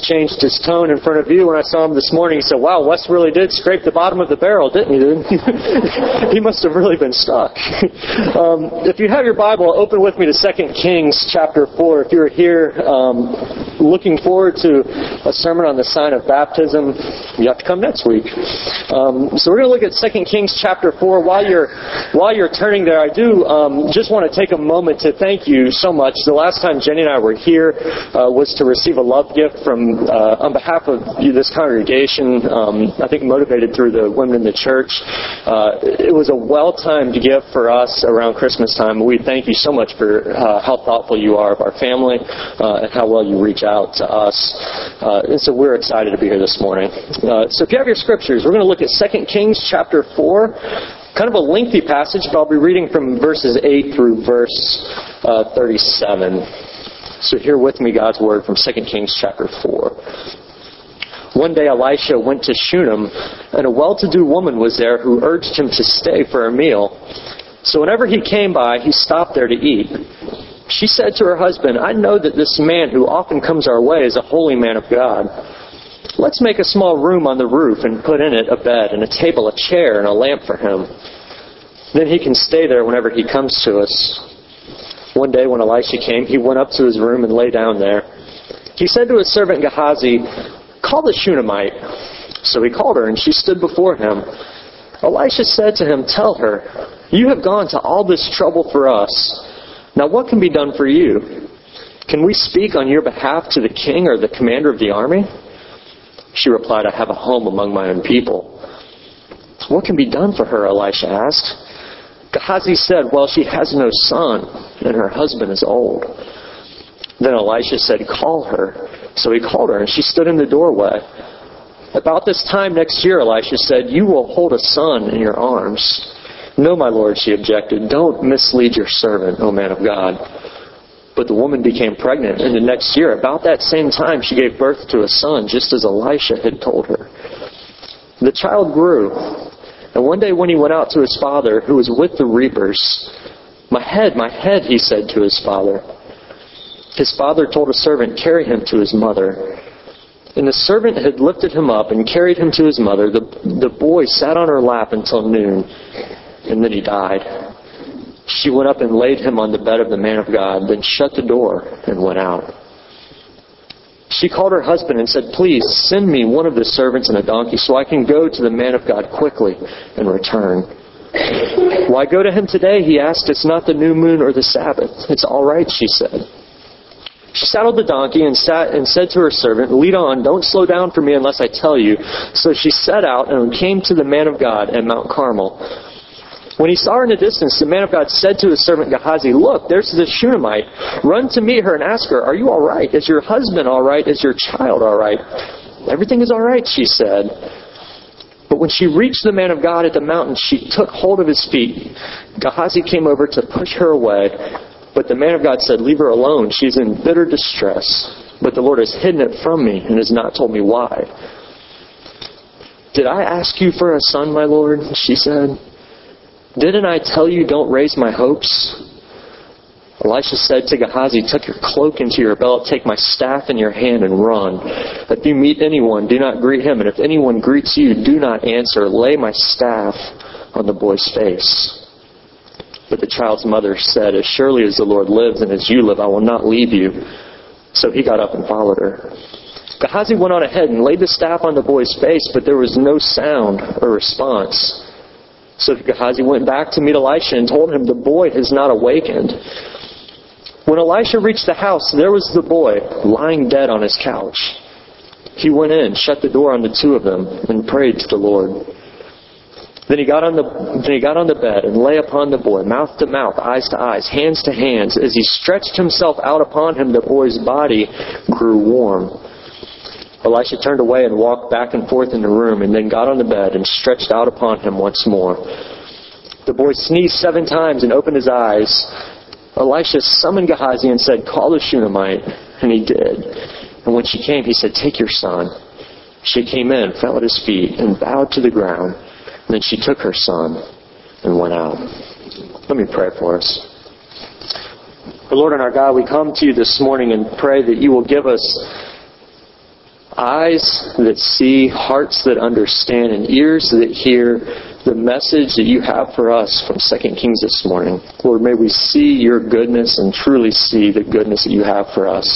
changed his tone in front of you when I saw him this morning. He said, wow, Wes really did scrape the bottom of the barrel, didn't he, dude? he must have really been stuck. um, if you have your Bible, open with me to 2 Kings chapter 4. If you're here um, looking forward to a sermon on the sign of baptism, you have to come next week. Um, so we're going to look at 2 Kings chapter 4. While you're, while you're turning there, I do um, just want to take a moment to thank you so much. The last time Jenny and I were here uh, was to receive a love gift from, uh, on behalf of this congregation, um, I think motivated through the women in the church. Uh, it was a well-timed gift for us around Christmas time. We thank you so much for uh, how thoughtful you are of our family uh, and how well you reach out to us. Uh, and so we're excited to be here this morning. so if you have your scriptures, we're going to look at 2 Kings chapter 4 kind of a lengthy passage, but I'll be reading from verses 8 through verse uh, 37. So hear with me God's word from 2 Kings chapter 4. One day Elisha went to Shunem, and a well-to-do woman was there who urged him to stay for a meal. So whenever he came by, he stopped there to eat. She said to her husband, I know that this man who often comes our way is a holy man of God. Let's make a small room on the roof and put in it a bed and a table, a chair, and a lamp for him. Then he can stay there whenever he comes to us. One day when Elisha came, he went up to his room and lay down there. He said to his servant Gehazi, Call the Shunammite. So he called her, and she stood before him. Elisha said to him, Tell her, You have gone to all this trouble for us. Now what can be done for you? Can we speak on your behalf to the king or the commander of the army? She replied, I have a home among my own people. What can be done for her? Elisha asked. Gehazi said, Well, she has no son, and her husband is old. Then Elisha said, Call her. So he called her, and she stood in the doorway. About this time next year, Elisha said, You will hold a son in your arms. No, my lord, she objected. Don't mislead your servant, O man of God. But the woman became pregnant, and the next year, about that same time, she gave birth to a son, just as Elisha had told her. The child grew, and one day when he went out to his father, who was with the reapers, My head, my head, he said to his father. His father told a servant, Carry him to his mother. And the servant had lifted him up and carried him to his mother. The, the boy sat on her lap until noon, and then he died. She went up and laid him on the bed of the man of God, then shut the door and went out. She called her husband and said, Please send me one of the servants and a donkey so I can go to the man of God quickly and return. Why go to him today? He asked. It's not the new moon or the Sabbath. It's all right, she said. She saddled the donkey and sat and said to her servant, Lead on, don't slow down for me unless I tell you. So she set out and came to the man of God at Mount Carmel. When he saw her in the distance, the man of God said to his servant Gehazi, Look, there's the Shunammite. Run to meet her and ask her, Are you all right? Is your husband all right? Is your child all right? Everything is all right, she said. But when she reached the man of God at the mountain, she took hold of his feet. Gehazi came over to push her away. But the man of God said, Leave her alone. She's in bitter distress. But the Lord has hidden it from me and has not told me why. Did I ask you for a son, my Lord? She said. Didn't I tell you don't raise my hopes? Elisha said to Gehazi, Tuck your cloak into your belt, take my staff in your hand, and run. If you meet anyone, do not greet him, and if anyone greets you, do not answer. Lay my staff on the boy's face. But the child's mother said, As surely as the Lord lives and as you live, I will not leave you. So he got up and followed her. Gehazi went on ahead and laid the staff on the boy's face, but there was no sound or response. So Gehazi went back to meet Elisha and told him, The boy has not awakened. When Elisha reached the house, there was the boy lying dead on his couch. He went in, shut the door on the two of them, and prayed to the Lord. Then he got on the then he got on the bed and lay upon the boy, mouth to mouth, eyes to eyes, hands to hands. As he stretched himself out upon him, the boy's body grew warm. Elisha turned away and walked back and forth in the room, and then got on the bed and stretched out upon him once more. The boy sneezed seven times and opened his eyes. Elisha summoned Gehazi and said, Call the Shunammite. And he did. And when she came, he said, Take your son. She came in, fell at his feet, and bowed to the ground. And then she took her son and went out. Let me pray for us. Our Lord and our God, we come to you this morning and pray that you will give us eyes that see, hearts that understand, and ears that hear the message that you have for us from 2 Kings this morning. Lord, may we see your goodness and truly see the goodness that you have for us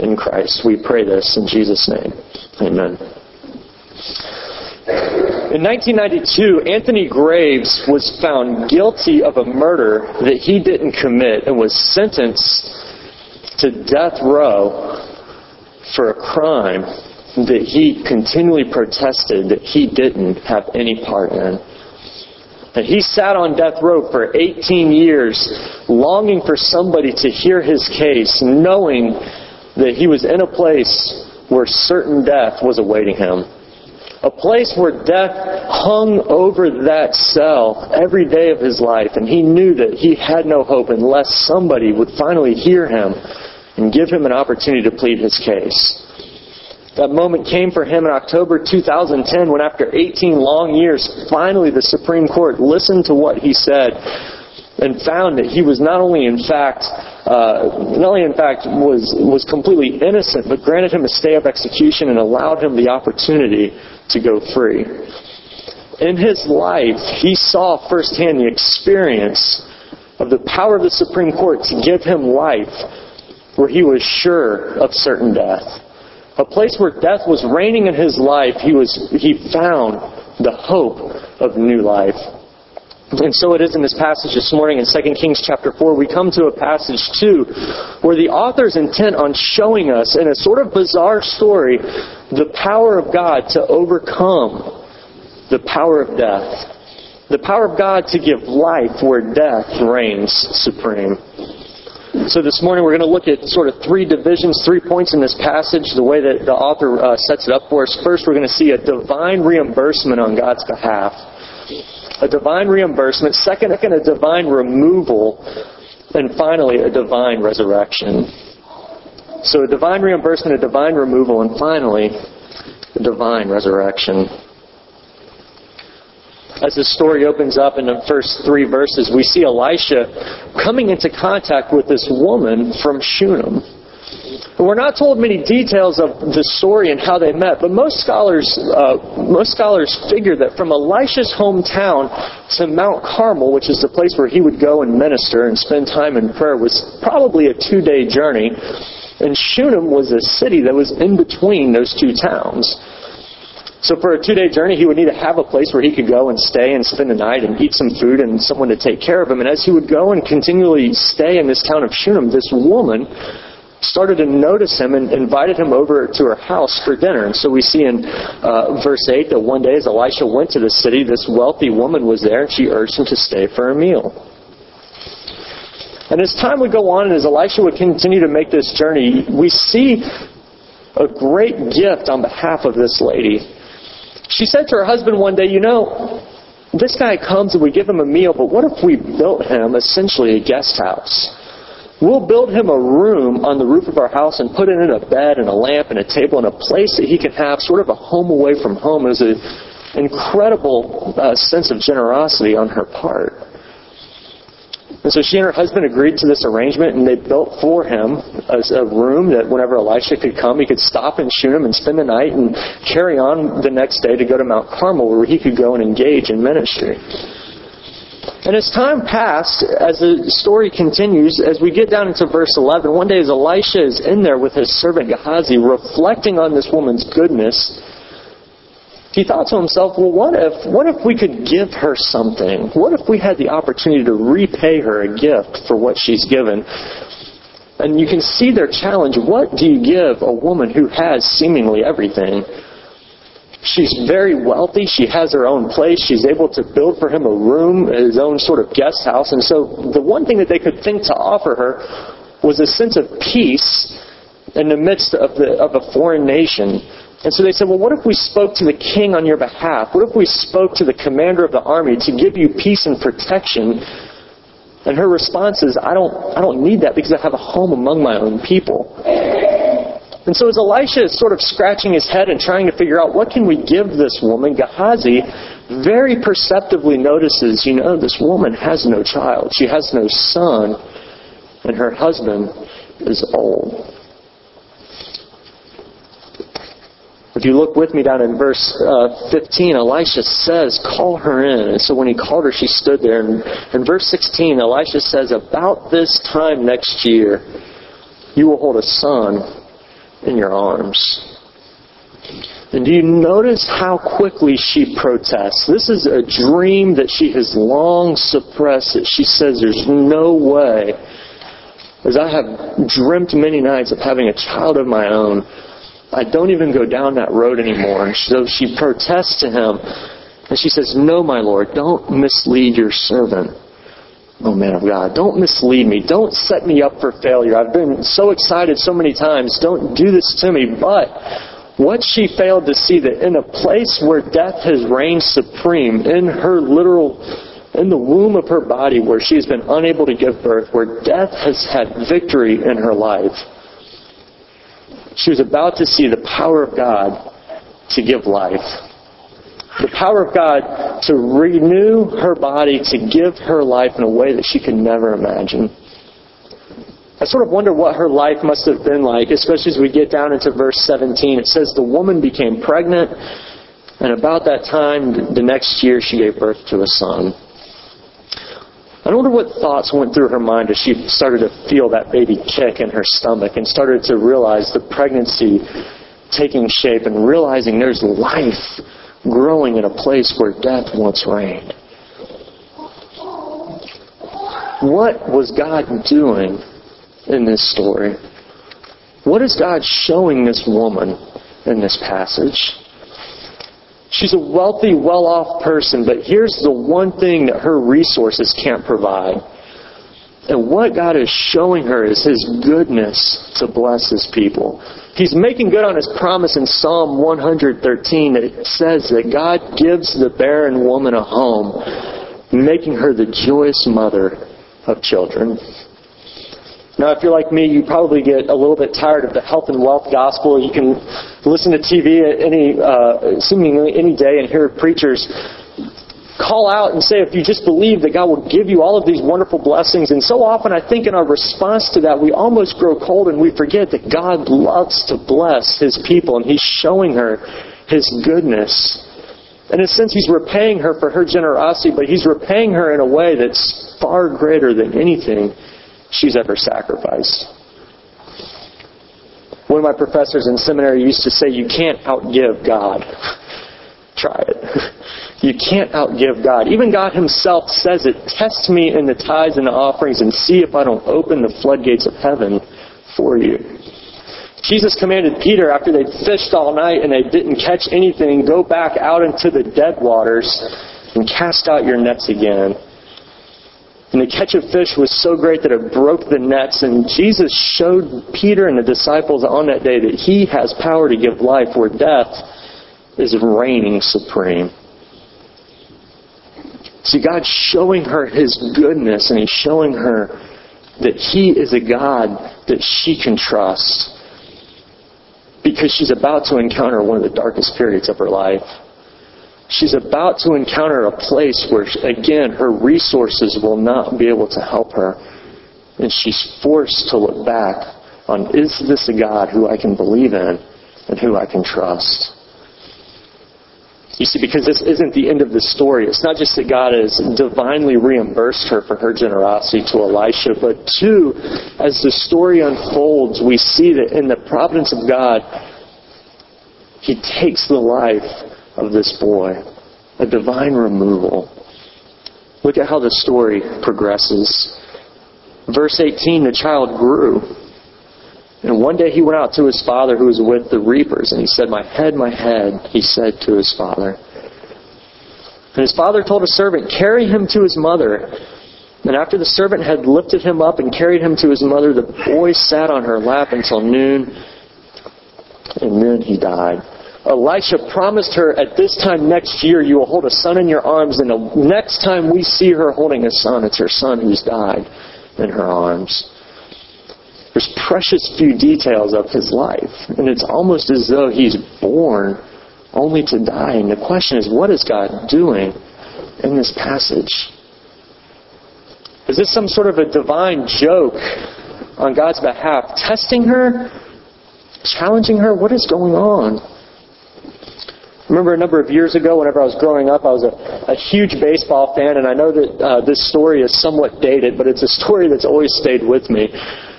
in Christ. We pray this in Jesus' name. Amen. In 1992, Anthony Graves was found guilty of a murder that he didn't commit and was sentenced to death row for a crime that he continually protested that he didn't have any part in. And he sat on death row for 18 years, longing for somebody to hear his case, knowing that he was in a place where certain death was awaiting him. A place where death hung over that cell every day of his life, and he knew that he had no hope unless somebody would finally hear him and give him an opportunity to plead his case. That moment came for him in October 2010 when after 18 long years, finally the Supreme Court listened to what he said and found that he was not only in fact uh, not only in fact was was completely innocent, but granted him a stay of execution and allowed him the opportunity to go free. In his life, he saw firsthand the experience of the power of the Supreme Court to give him life where he was sure of certain death a place where death was reigning in his life, he, was, he found the hope of new life. And so it is in this passage this morning in 2 Kings chapter 4, we come to a passage too where the author's intent on showing us in a sort of bizarre story the power of God to overcome the power of death. The power of God to give life where death reigns supreme. So this morning we're going to look at sort of three divisions, three points in this passage, the way that the author uh, sets it up for us. First, we're going to see a divine reimbursement on God's behalf. A divine reimbursement. Second, a divine removal. And finally, a divine resurrection. So a divine reimbursement, a divine removal, and finally, a divine resurrection as the story opens up in the first three verses, we see Elisha coming into contact with this woman from Shunem. We're not told many details of the story and how they met, but most scholars, uh, most scholars figure that from Elisha's hometown to Mount Carmel, which is the place where he would go and minister and spend time in prayer, was probably a two-day journey. And Shunem was a city that was in between those two towns. So for a two-day journey, he would need to have a place where he could go and stay and spend the night and eat some food and someone to take care of him. And as he would go and continually stay in this town of Shunem, this woman started to notice him and invited him over to her house for dinner. And so we see in uh, verse 8 that one day as Elisha went to the city, this wealthy woman was there and she urged him to stay for a meal. And as time would go on and as Elisha would continue to make this journey, we see a great gift on behalf of this lady. She said to her husband one day, You know, this guy comes and we give him a meal, but what if we built him essentially a guest house? We'll build him a room on the roof of our house and put in it a bed and a lamp and a table and a place that he can have sort of a home away from home. It was an incredible uh, sense of generosity on her part. And so she and her husband agreed to this arrangement, and they built for him a, a room that whenever Elisha could come, he could stop in Shunem and spend the night and carry on the next day to go to Mount Carmel where he could go and engage in ministry. And as time passed, as the story continues, as we get down into verse 11, one day as Elisha is in there with his servant Gehazi, reflecting on this woman's goodness, he thought to himself, well, what if, what if we could give her something? What if we had the opportunity to repay her a gift for what she's given? And you can see their challenge. What do you give a woman who has seemingly everything? She's very wealthy. She has her own place. She's able to build for him a room, his own sort of guest house. And so the one thing that they could think to offer her was a sense of peace in the midst of, the, of a foreign nation and so they said, well, what if we spoke to the king on your behalf? What if we spoke to the commander of the army to give you peace and protection? And her response is, I don't, I don't need that because I have a home among my own people. And so as Elisha is sort of scratching his head and trying to figure out what can we give this woman, Gehazi very perceptively notices, you know, this woman has no child. She has no son, and her husband is old. If you look with me down in verse uh, 15, Elisha says, Call her in. And so when he called her, she stood there. And in verse 16, Elisha says, About this time next year, you will hold a son in your arms. And do you notice how quickly she protests? This is a dream that she has long suppressed, that she says there's no way. As I have dreamt many nights of having a child of my own, I don't even go down that road anymore. And so she protests to him. And she says, No, my Lord, don't mislead your servant. Oh, man of God, don't mislead me. Don't set me up for failure. I've been so excited so many times. Don't do this to me. But what she failed to see that in a place where death has reigned supreme, in her literal, in the womb of her body where she has been unable to give birth, where death has had victory in her life, she was about to see the power of God to give life. The power of God to renew her body, to give her life in a way that she could never imagine. I sort of wonder what her life must have been like, especially as we get down into verse 17. It says, The woman became pregnant, and about that time, the next year, she gave birth to a son. I wonder what thoughts went through her mind as she started to feel that baby kick in her stomach and started to realize the pregnancy taking shape and realizing there's life growing in a place where death once reigned. What was God doing in this story? What is God showing this woman in this passage? She's a wealthy, well off person, but here's the one thing that her resources can't provide. And what God is showing her is His goodness to bless His people. He's making good on His promise in Psalm 113 that it says that God gives the barren woman a home, making her the joyous mother of children. Now, if you're like me, you probably get a little bit tired of the health and wealth gospel. You can listen to TV any, uh, seemingly any day and hear preachers call out and say, if you just believe that God will give you all of these wonderful blessings. And so often, I think in our response to that, we almost grow cold and we forget that God loves to bless His people, and He's showing her His goodness. In a sense, He's repaying her for her generosity, but He's repaying her in a way that's far greater than anything she's ever sacrificed. One of my professors in seminary used to say, You can't outgive God. Try it. You can't outgive God. Even God Himself says it Test me in the tithes and the offerings and see if I don't open the floodgates of heaven for you. Jesus commanded Peter after they'd fished all night and they didn't catch anything, go back out into the dead waters and cast out your nets again. And the catch of fish was so great that it broke the nets. And Jesus showed Peter and the disciples on that day that he has power to give life where death is reigning supreme. See, God's showing her his goodness and he's showing her that he is a God that she can trust because she's about to encounter one of the darkest periods of her life. She's about to encounter a place where, again, her resources will not be able to help her. And she's forced to look back on is this a God who I can believe in and who I can trust? You see, because this isn't the end of the story. It's not just that God has divinely reimbursed her for her generosity to Elisha, but two, as the story unfolds, we see that in the providence of God, He takes the life of this boy. A divine removal. Look at how the story progresses. Verse 18 the child grew. And one day he went out to his father who was with the reapers, and he said, My head, my head, he said to his father. And his father told a servant, Carry him to his mother. And after the servant had lifted him up and carried him to his mother, the boy sat on her lap until noon, and then he died. Elisha promised her at this time next year you will hold a son in your arms, and the next time we see her holding a son, it's her son who's died in her arms. There's precious few details of his life, and it's almost as though he's born only to die. And the question is, what is God doing in this passage? Is this some sort of a divine joke on God's behalf, testing her, challenging her? What is going on? Remember a number of years ago, whenever I was growing up, I was a, a huge baseball fan, and I know that uh, this story is somewhat dated, but it's a story that's always stayed with me.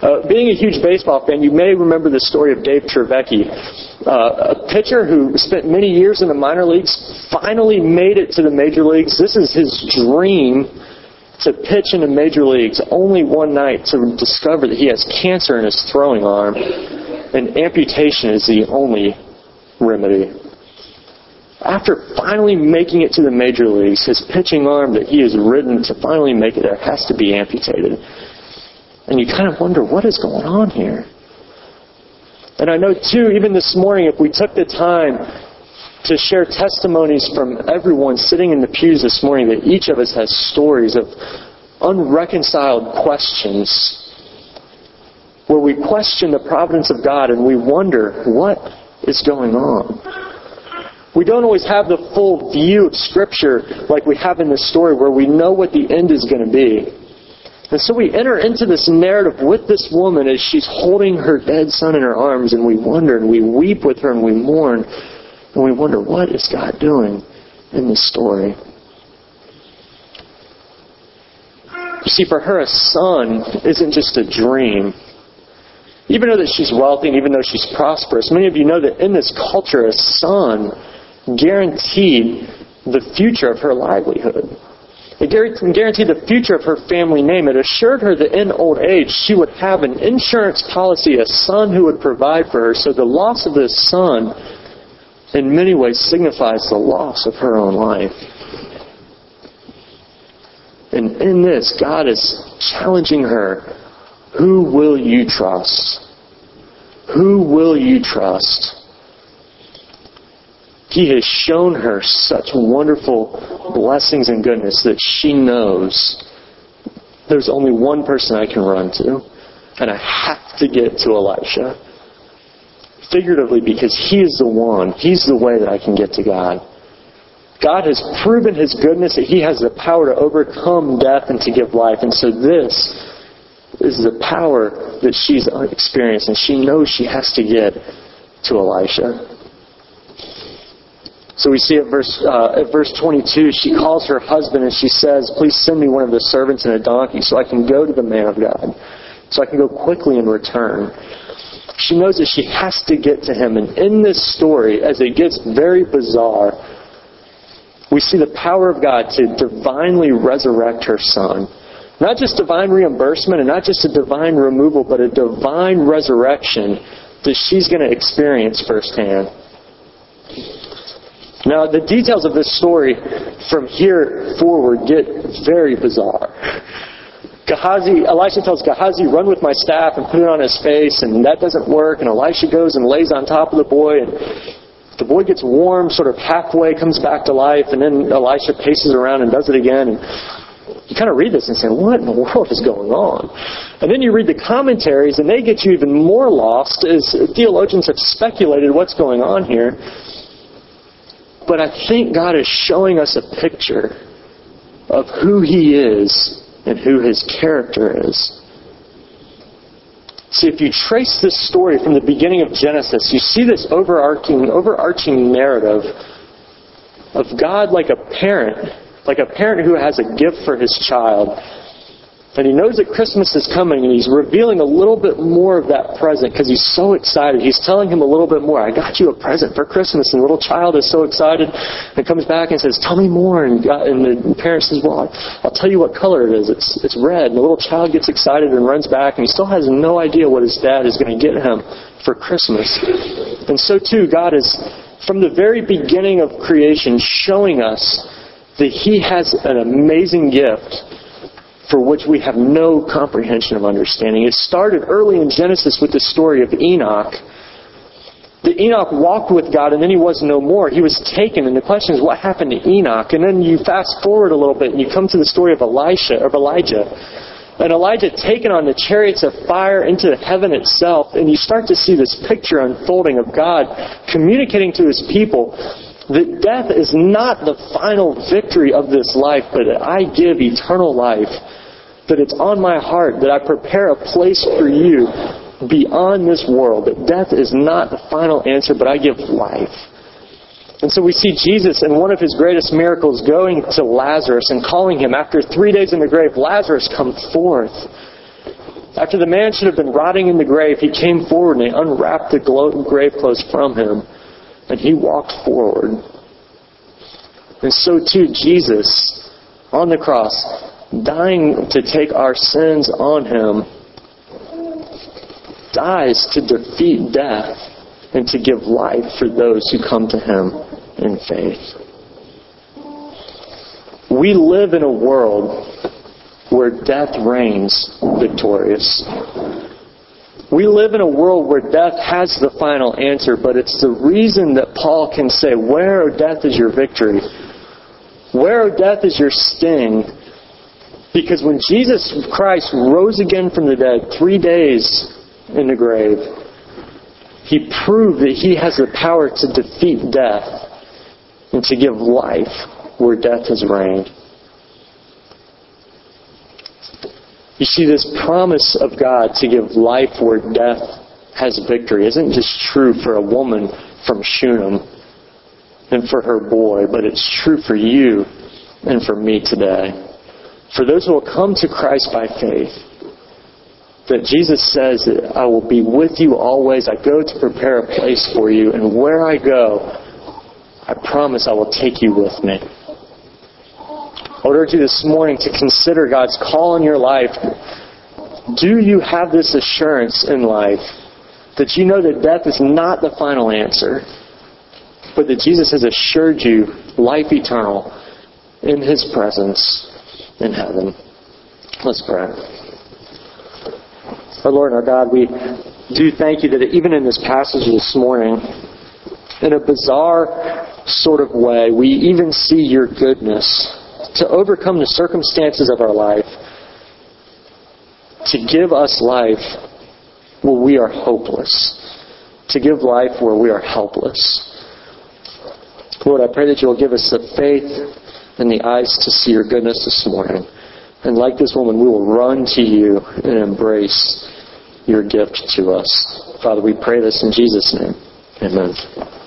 Uh, being a huge baseball fan, you may remember the story of Dave Dravecky, uh, a pitcher who spent many years in the minor leagues, finally made it to the major leagues. This is his dream to pitch in the major leagues. Only one night to discover that he has cancer in his throwing arm, and amputation is the only remedy. After finally making it to the major leagues, his pitching arm that he has ridden to finally make it there has to be amputated. And you kind of wonder, what is going on here? And I know too, even this morning, if we took the time to share testimonies from everyone sitting in the pews this morning, that each of us has stories of unreconciled questions where we question the providence of God and we wonder, what is going on? We don't always have the full view of Scripture like we have in this story where we know what the end is going to be. And so we enter into this narrative with this woman as she's holding her dead son in her arms and we wonder and we weep with her and we mourn and we wonder what is God doing in this story. You see, for her, a son isn't just a dream. Even though that she's wealthy and even though she's prosperous, many of you know that in this culture, a son guaranteed the future of her livelihood. It guaranteed the future of her family name. It assured her that in old age she would have an insurance policy, a son who would provide for her. So the loss of this son, in many ways, signifies the loss of her own life. And in this, God is challenging her. Who will you trust? Who will you trust? He has shown her such wonderful blessings and goodness that she knows there's only one person I can run to, and I have to get to Elisha. Figuratively, because he is the one, he's the way that I can get to God. God has proven his goodness that he has the power to overcome death and to give life. And so this is the power that she's experienced, and she knows she has to get to Elisha. So we see at verse, uh, at verse 22, she calls her husband and she says, Please send me one of the servants and a donkey so I can go to the man of God, so I can go quickly and return. She knows that she has to get to him. And in this story, as it gets very bizarre, we see the power of God to divinely resurrect her son. Not just divine reimbursement and not just a divine removal, but a divine resurrection that she's going to experience firsthand. Now, the details of this story from here forward get very bizarre. Gehazi, Elisha tells Gehazi, run with my staff and put it on his face, and that doesn't work. And Elisha goes and lays on top of the boy, and the boy gets warm, sort of halfway, comes back to life, and then Elisha paces around and does it again. And you kind of read this and say, what in the world is going on? And then you read the commentaries, and they get you even more lost as theologians have speculated what's going on here. But I think God is showing us a picture of who He is and who His character is. See, if you trace this story from the beginning of Genesis, you see this overarching, overarching narrative of God like a parent, like a parent who has a gift for his child and he knows that Christmas is coming, and he's revealing a little bit more of that present because he's so excited. He's telling him a little bit more. I got you a present for Christmas. And the little child is so excited and comes back and says, Tell me more. And, God, and the parent says, Well, I'll tell you what color it is. It's, it's red. And the little child gets excited and runs back, and he still has no idea what his dad is going to get him for Christmas. And so, too, God is, from the very beginning of creation, showing us that he has an amazing gift for which we have no comprehension of understanding. It started early in Genesis with the story of Enoch. The Enoch walked with God and then he was no more. He was taken. And the question is, what happened to Enoch? And then you fast forward a little bit and you come to the story of Elisha, of Elijah. And Elijah taken on the chariots of fire into the heaven itself. And you start to see this picture unfolding of God communicating to his people that death is not the final victory of this life, but I give eternal life that it's on my heart that I prepare a place for you beyond this world, that death is not the final answer, but I give life. And so we see Jesus in one of his greatest miracles going to Lazarus and calling him after three days in the grave, Lazarus, come forth. After the man should have been rotting in the grave, he came forward and he unwrapped the grave clothes from him and he walked forward. And so too Jesus on the cross, dying to take our sins on him, dies to defeat death and to give life for those who come to him in faith. We live in a world where death reigns victorious. We live in a world where death has the final answer, but it's the reason that Paul can say, Where, O death, is your victory? Where, O death, is your sting? Because when Jesus Christ rose again from the dead, three days in the grave, he proved that he has the power to defeat death and to give life where death has reigned. You see, this promise of God to give life where death has victory isn't just true for a woman from Shunem and for her boy, but it's true for you and for me today. For those who will come to Christ by faith, that Jesus says that I will be with you always. I go to prepare a place for you, and where I go, I promise I will take you with me. I would urge you this morning to consider God's call in your life. Do you have this assurance in life that you know that death is not the final answer, but that Jesus has assured you life eternal in His presence in heaven? Let's pray. Our Lord and our God, we do thank you that even in this passage this morning, in a bizarre sort of way, we even see your goodness to overcome the circumstances of our life, to give us life where we are hopeless, to give life where we are helpless. Lord, I pray that you will give us the faith and the eyes to see your goodness this morning. And like this woman, we will run to you and embrace your gift to us. Father, we pray this in Jesus' name. Amen.